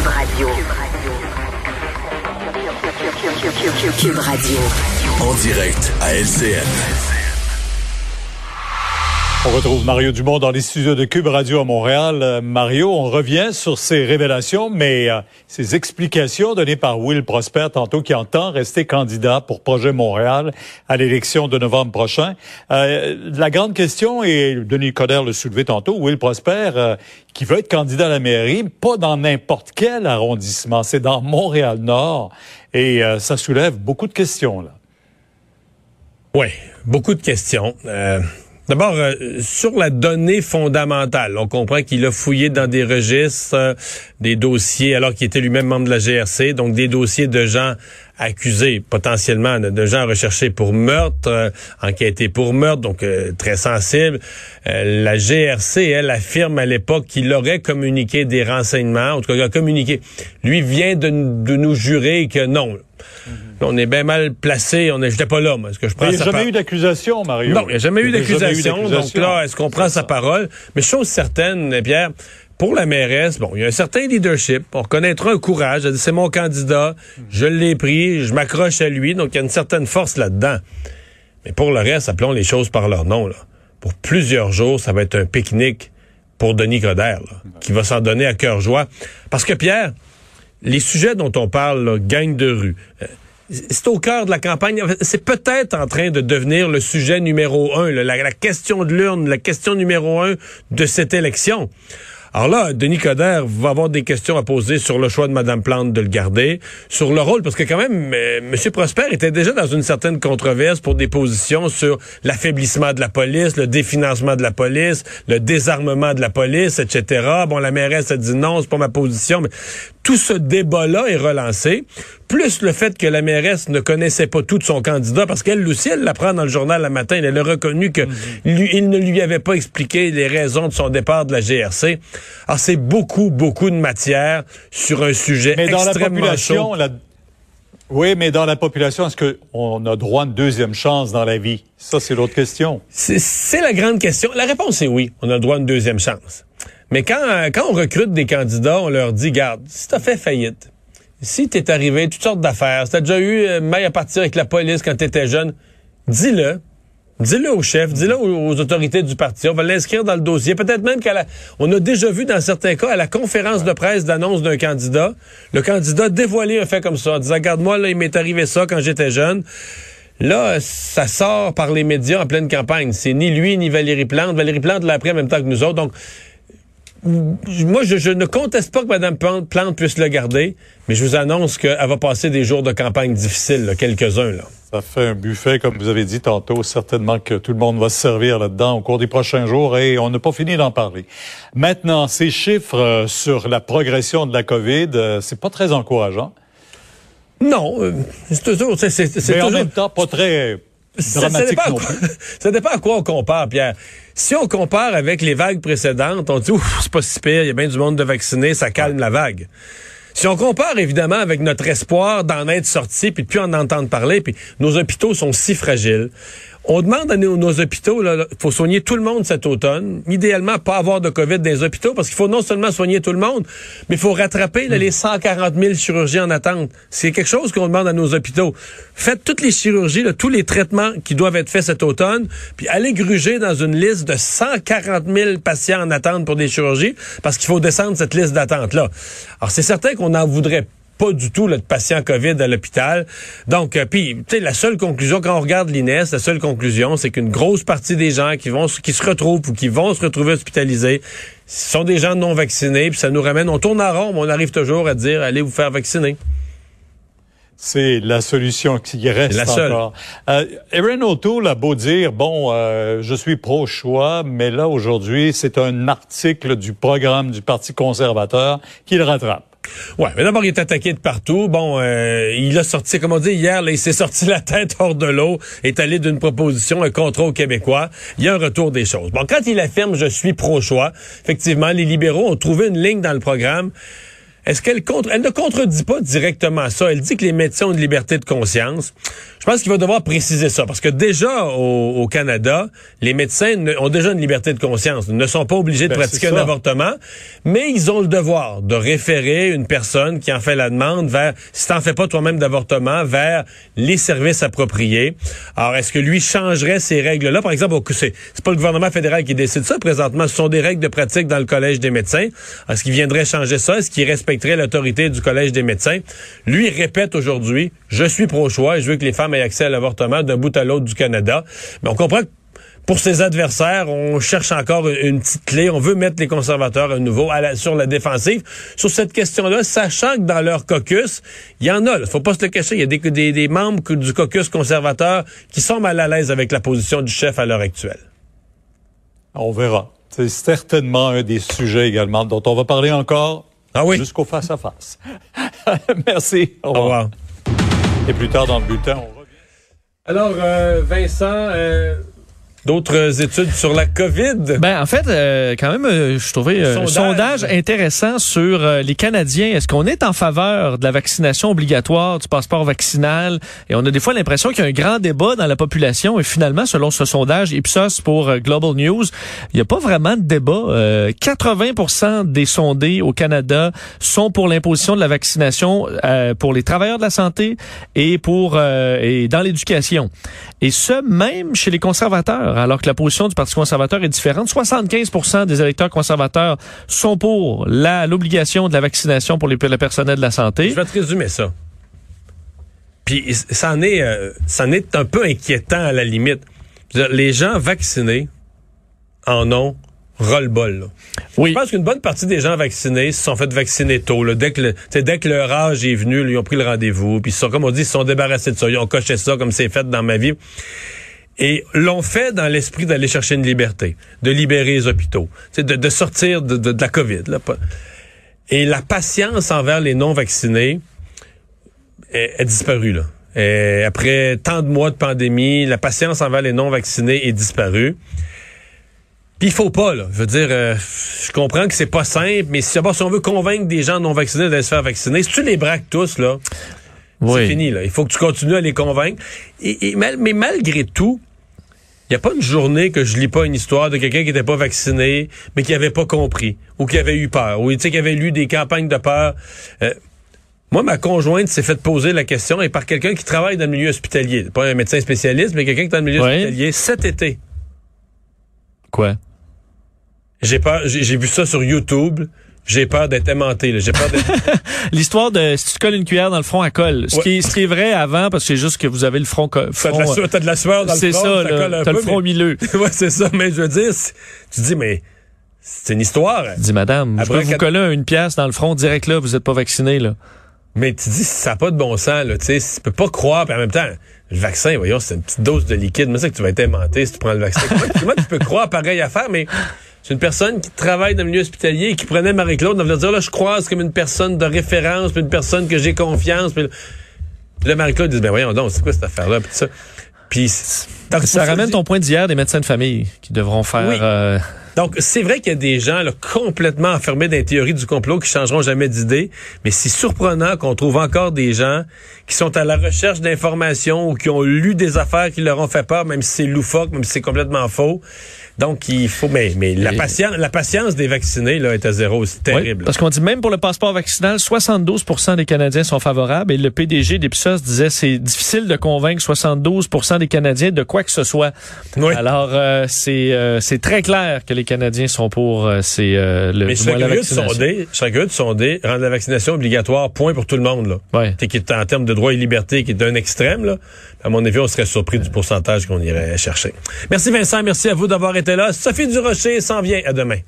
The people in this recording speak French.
Cube Radio. Radio. En direct à LCN. On retrouve Mario Dumont dans les studios de Cube Radio à Montréal. Euh, Mario, on revient sur ces révélations, mais euh, ces explications données par Will Prosper tantôt qui entend rester candidat pour Projet Montréal à l'élection de novembre prochain. Euh, la grande question, et Denis Coderre le soulevait tantôt, Will Prosper qui veut être candidat à la mairie, pas dans n'importe quel arrondissement, c'est dans Montréal-Nord, et ça soulève beaucoup de questions là. Oui, beaucoup de questions. D'abord, euh, sur la donnée fondamentale, on comprend qu'il a fouillé dans des registres, euh, des dossiers, alors qu'il était lui-même membre de la GRC, donc des dossiers de gens accusés potentiellement, de gens recherchés pour meurtre, euh, enquêtés pour meurtre, donc très sensible. la GRC, elle, affirme à l'époque qu'il aurait communiqué des renseignements, en tout cas, il a communiqué. Lui vient de nous jurer que non. On est bien mal placé. On j'étais pas là, moi. Est-ce que je prends il n'y a jamais eu d'accusation, Mario. Non, il n'y a jamais eu d'accusation. Donc là, est-ce qu'on prend sa parole? Mais chose certaine, Pierre, pour la mairesse, bon, il y a un certain leadership. On reconnaîtra un courage. C'est mon candidat. Je l'ai pris. Je m'accroche à lui. Donc, il y a une certaine force là-dedans. Mais pour le reste, appelons les choses par leur nom. Là. Pour plusieurs jours, ça va être un pique-nique pour Denis Coderre, qui va s'en donner à cœur joie. Parce que, Pierre, les sujets dont on parle, là, de rue, euh, c'est au cœur de la campagne. C'est peut-être en train de devenir le sujet numéro un, la, la, question de l'urne, la question numéro un de cette élection. Alors là, Denis Coderre va avoir des questions à poser sur le choix de Mme Plante de le garder, sur le rôle, parce que quand même, euh, M. Prosper était déjà dans une certaine controverse pour des positions sur l'affaiblissement de la police, le définancement de la police, le désarmement de la police, etc. Bon, la mairesse a dit non, c'est pas ma position, mais tout ce débat-là est relancé, plus le fait que la mairesse ne connaissait pas tout de son candidat, parce qu'elle aussi, elle l'apprend dans le journal le matin, elle a reconnu que mhm. il ne lui avait pas expliqué les raisons de son départ de la GRC. Alors, c'est beaucoup, beaucoup de matière sur un sujet mais dans la population, Oui, mais dans la population, est-ce qu'on a droit à une deuxième chance dans la vie? Ça, c'est l'autre question. C'est la grande question. La réponse est oui, on a droit à une deuxième chance. Mais quand, quand on recrute des candidats, on leur dit, garde, si t'as fait faillite, si t'es arrivé toutes sortes d'affaires, si t'as déjà eu euh, maille à partir avec la police quand t'étais jeune, dis-le. Dis-le au chef, dis-le aux, autorités du parti. On va l'inscrire dans le dossier. Peut-être même qu'à la, on a déjà vu dans certains cas à la conférence de presse d'annonce d'un candidat, le candidat dévoiler un fait comme ça, en disant, regarde-moi, là, il m'est arrivé ça quand j'étais jeune. Là, ça sort par les médias en pleine campagne. C'est ni lui ni Valérie Plante. Valérie Plante l'a appris en même temps que nous autres. Donc, moi, je, ne conteste pas que Mme Plante puisse le garder, mais je vous annonce qu'elle va passer des jours de campagne difficiles, quelques-uns. Là. Ça fait un buffet, comme vous avez dit tantôt. Certainement que tout le monde va se servir là-dedans au cours des prochains jours et on n'a pas fini d'en parler. Maintenant, ces chiffres euh, sur la progression de la COVID, euh, c'est pas très encourageant. Non, euh, c'est toujours... C'est, Mais en même temps, pas très ça, dépend non plus. ça dépend à quoi on compare, Pierre. Si on compare avec les vagues précédentes, on dit, ouf, c'est pas si pire, il y a bien du monde de vaccinés, ça calme la vague. Si on compare évidemment avec notre espoir d'en être sorti, puis de plus en entendre parler, puis nos hôpitaux sont si fragiles, on demande à nos, hôpitaux, il faut soigner tout le monde cet automne. Idéalement, pas avoir de COVID dans les hôpitaux, parce qu'il faut non seulement soigner tout le monde, mais il faut rattraper les 140 000 chirurgies en attente. C'est quelque chose qu'on demande à nos hôpitaux. Faites toutes les chirurgies, tous les traitements qui doivent être faits cet automne, puis allez gruger dans une liste de 140 000 patients en attente pour des chirurgies, parce qu'il faut descendre cette liste d'attente-là. Alors, c'est certain qu'on en voudrait pas du tout le de patients COVID à l'hôpital. Donc, euh, puis, tu sais, la seule conclusion, quand on regarde l'INES, la seule conclusion, c'est qu'une grosse partie des gens qui vont, qui se retrouvent ou qui vont se retrouver hospitalisés, sont des gens non vaccinés, puis ça nous ramène, on tourne en rond, mais on arrive toujours à dire, allez vous faire vacciner. C'est la solution qui reste la seule. encore. Euh, Erin O'Toole a beau dire, bon, euh, je suis pro-choix, mais là, aujourd'hui, c'est un article du programme du Parti conservateur qui le rattrape. Ouais, mais d'abord, il est attaqué de partout. Bon, euh, il a sorti, comme on dit hier, il s'est sorti la tête hors de l'eau, est allé d'une proposition, un contrôle québécois. Il y a un retour des choses. Bon, quand il affirme « je suis pro-choix », effectivement, les libéraux ont trouvé une ligne dans le programme est-ce qu'elle contre, elle ne contredit pas directement ça? Elle dit que les médecins ont une liberté de conscience. Je pense qu'il va devoir préciser ça parce que déjà au, Canada, les médecins ont déjà une liberté de conscience, ne sont pas obligés de ben, pratiquer un avortement, mais ils ont le devoir de référer une personne qui en fait la demande vers, si t'en fais pas toi-même d'avortement, vers les services appropriés. Alors, est-ce que lui changerait ces règles-là? Par exemple, c'est, c'est pas le gouvernement fédéral qui décide ça présentement, ce sont des règles de pratique dans le Collège des médecins. Est-ce qu'il viendrait changer ça? Est-ce qu'il respecte l'autorité du Collège des médecins. Lui répète aujourd'hui, je suis pro-choix et je veux que les femmes aient accès à l'avortement d'un bout à l'autre du Canada. Mais on comprend que pour ses adversaires, on cherche encore une petite clé. On veut mettre les conservateurs à nouveau sur la défensive. Sur cette question-là, sachant que dans leur caucus, il y en a. Il faut pas se le cacher. Il y a des membres du caucus conservateur qui sont mal à l'aise avec la position du chef à l'heure actuelle. On verra. C'est certainement un des sujets également dont on va parler encore ah oui? Jusqu'au face-à-face. Merci. Au revoir. Et plus tard dans le bulletin, on revient. Alors, euh, Vincent, euh, D'autres études sur la COVID? Ben en fait, euh, quand même, euh, je trouvais euh, un sondage intéressant sur les Canadiens. Est-ce qu'on est en faveur de la vaccination obligatoire, du passeport vaccinal? Et on a des fois l'impression qu'il y a un grand débat dans la population. Et finalement, selon ce sondage Ipsos pour Global News, il n'y a pas vraiment de débat. 80% des sondés au Canada sont pour l'imposition de la vaccination pour les travailleurs de la santé et pour et dans l'éducation. Et ce, même chez les conservateurs alors que la position du Parti conservateur est différente. 75% des électeurs conservateurs sont pour l'obligation de la vaccination pour les, le personnel de la santé. Je vais te résumer ça. Puis ça en est, euh, ça en est un peu inquiétant à la limite. Les gens vaccinés en ont ras-le-bol. Oui. Je pense qu'une bonne partie des gens vaccinés se sont fait vacciner tôt. Dès, que dès que leur âge est venu, ils ont pris le rendez-vous. Puis, comme on dit, ils se sont débarrassés de ça. Ils ont coché ça comme c'est fait dans ma vie et l'ont fait dans l'esprit d'aller chercher une liberté, de libérer les hôpitaux, de, de sortir de, la COVID. Là. Et la patience envers les non-vaccinés est, disparue. Là. Après tant de mois de pandémie, la patience envers les non-vaccinés est disparue. Puis il faut pas, là. Je veux dire, euh, je comprends que c'est pas simple, mais si, si on veut convaincre des gens non vaccinés d'aller se faire vacciner, si tu les braques tous, là, c'est fini, là. Il faut que tu continues à les convaincre. Et, mais malgré tout, il n'y a pas une journée que je lis pas une histoire de quelqu'un qui n'était pas vacciné, mais qui avait pas compris, ou qui avait eu peur, ou qui avait lu des campagnes de peur. Euh, moi, ma conjointe s'est fait poser la question, et par quelqu'un qui travaille dans le milieu hospitalier, pas un médecin spécialiste, mais quelqu'un qui est dans le milieu hospitalier, cet été. Quoi? J'ai pas, j'ai vu ça sur YouTube. J'ai peur d'être aimanté. J'ai peur d'être... L'histoire de si tu colles une cuillère dans le front, à colle. Ce, qui, est vrai avant, parce que c'est juste que vous avez le front... front t'as, de la, sueur dans le front. C'est ça, t'as le front milieu. ouais, c'est ça. Mais je veux dire, tu dis, mais c'est une histoire. Dis, madame, Après, vous coller une pièce dans le front direct là, vous êtes pas vacciné, là. Mais tu dis, ça n'a pas de bon sens, là. Tu sais, tu peux pas croire, puis en même temps, le vaccin, voyons, c'est une petite dose de liquide. Mais c'est que tu vas être aimanté si tu prends le vaccin. comment, tu peux croire pareil affaire, mais c'est une personne qui travaille dans le milieu hospitalier et qui prenait Marie-Claude, on venir dire, là, je croise comme une personne de référence, une personne que j'ai confiance. Puis là, Marie-Claude dit, ben voyons donc, c'est quoi cette affaire-là? Puis ça. Puis, ça ramène ton point d'hier des médecins de famille qui devront faire... Euh, donc, c'est vrai qu'il y a des gens là, complètement enfermés dans les théories du complot qui changeront jamais d'idée, mais c'est surprenant qu'on trouve encore des gens qui sont à la recherche d'informations ou qui ont lu des affaires qui leur ont fait peur, même si c'est loufoque, même si c'est complètement faux. Donc, il faut, mais, mais la, patience, la patience des vaccinés là, est à zéro. C'est terrible. parce qu'on dit même pour le passeport vaccinal, 72% des Canadiens sont favorables et le PDG d'Ipsos disait c'est difficile de convaincre 72% des Canadiens de quoi que ce soit. Oui. Alors, euh, c'est euh, c'est très clair que les Canadiens sont pour euh, c'est euh, le Mais je serais curieux de sonder, je serais de sonder, rendre la vaccination obligatoire, point pour tout le monde. Là. Ouais. Qui est en termes de droits et libertés, qui est d'un extrême. Là. À mon avis, on serait surpris du pourcentage qu'on irait chercher. Merci Vincent, merci à vous d'avoir été là. Sophie Durocher s'en vient. À demain.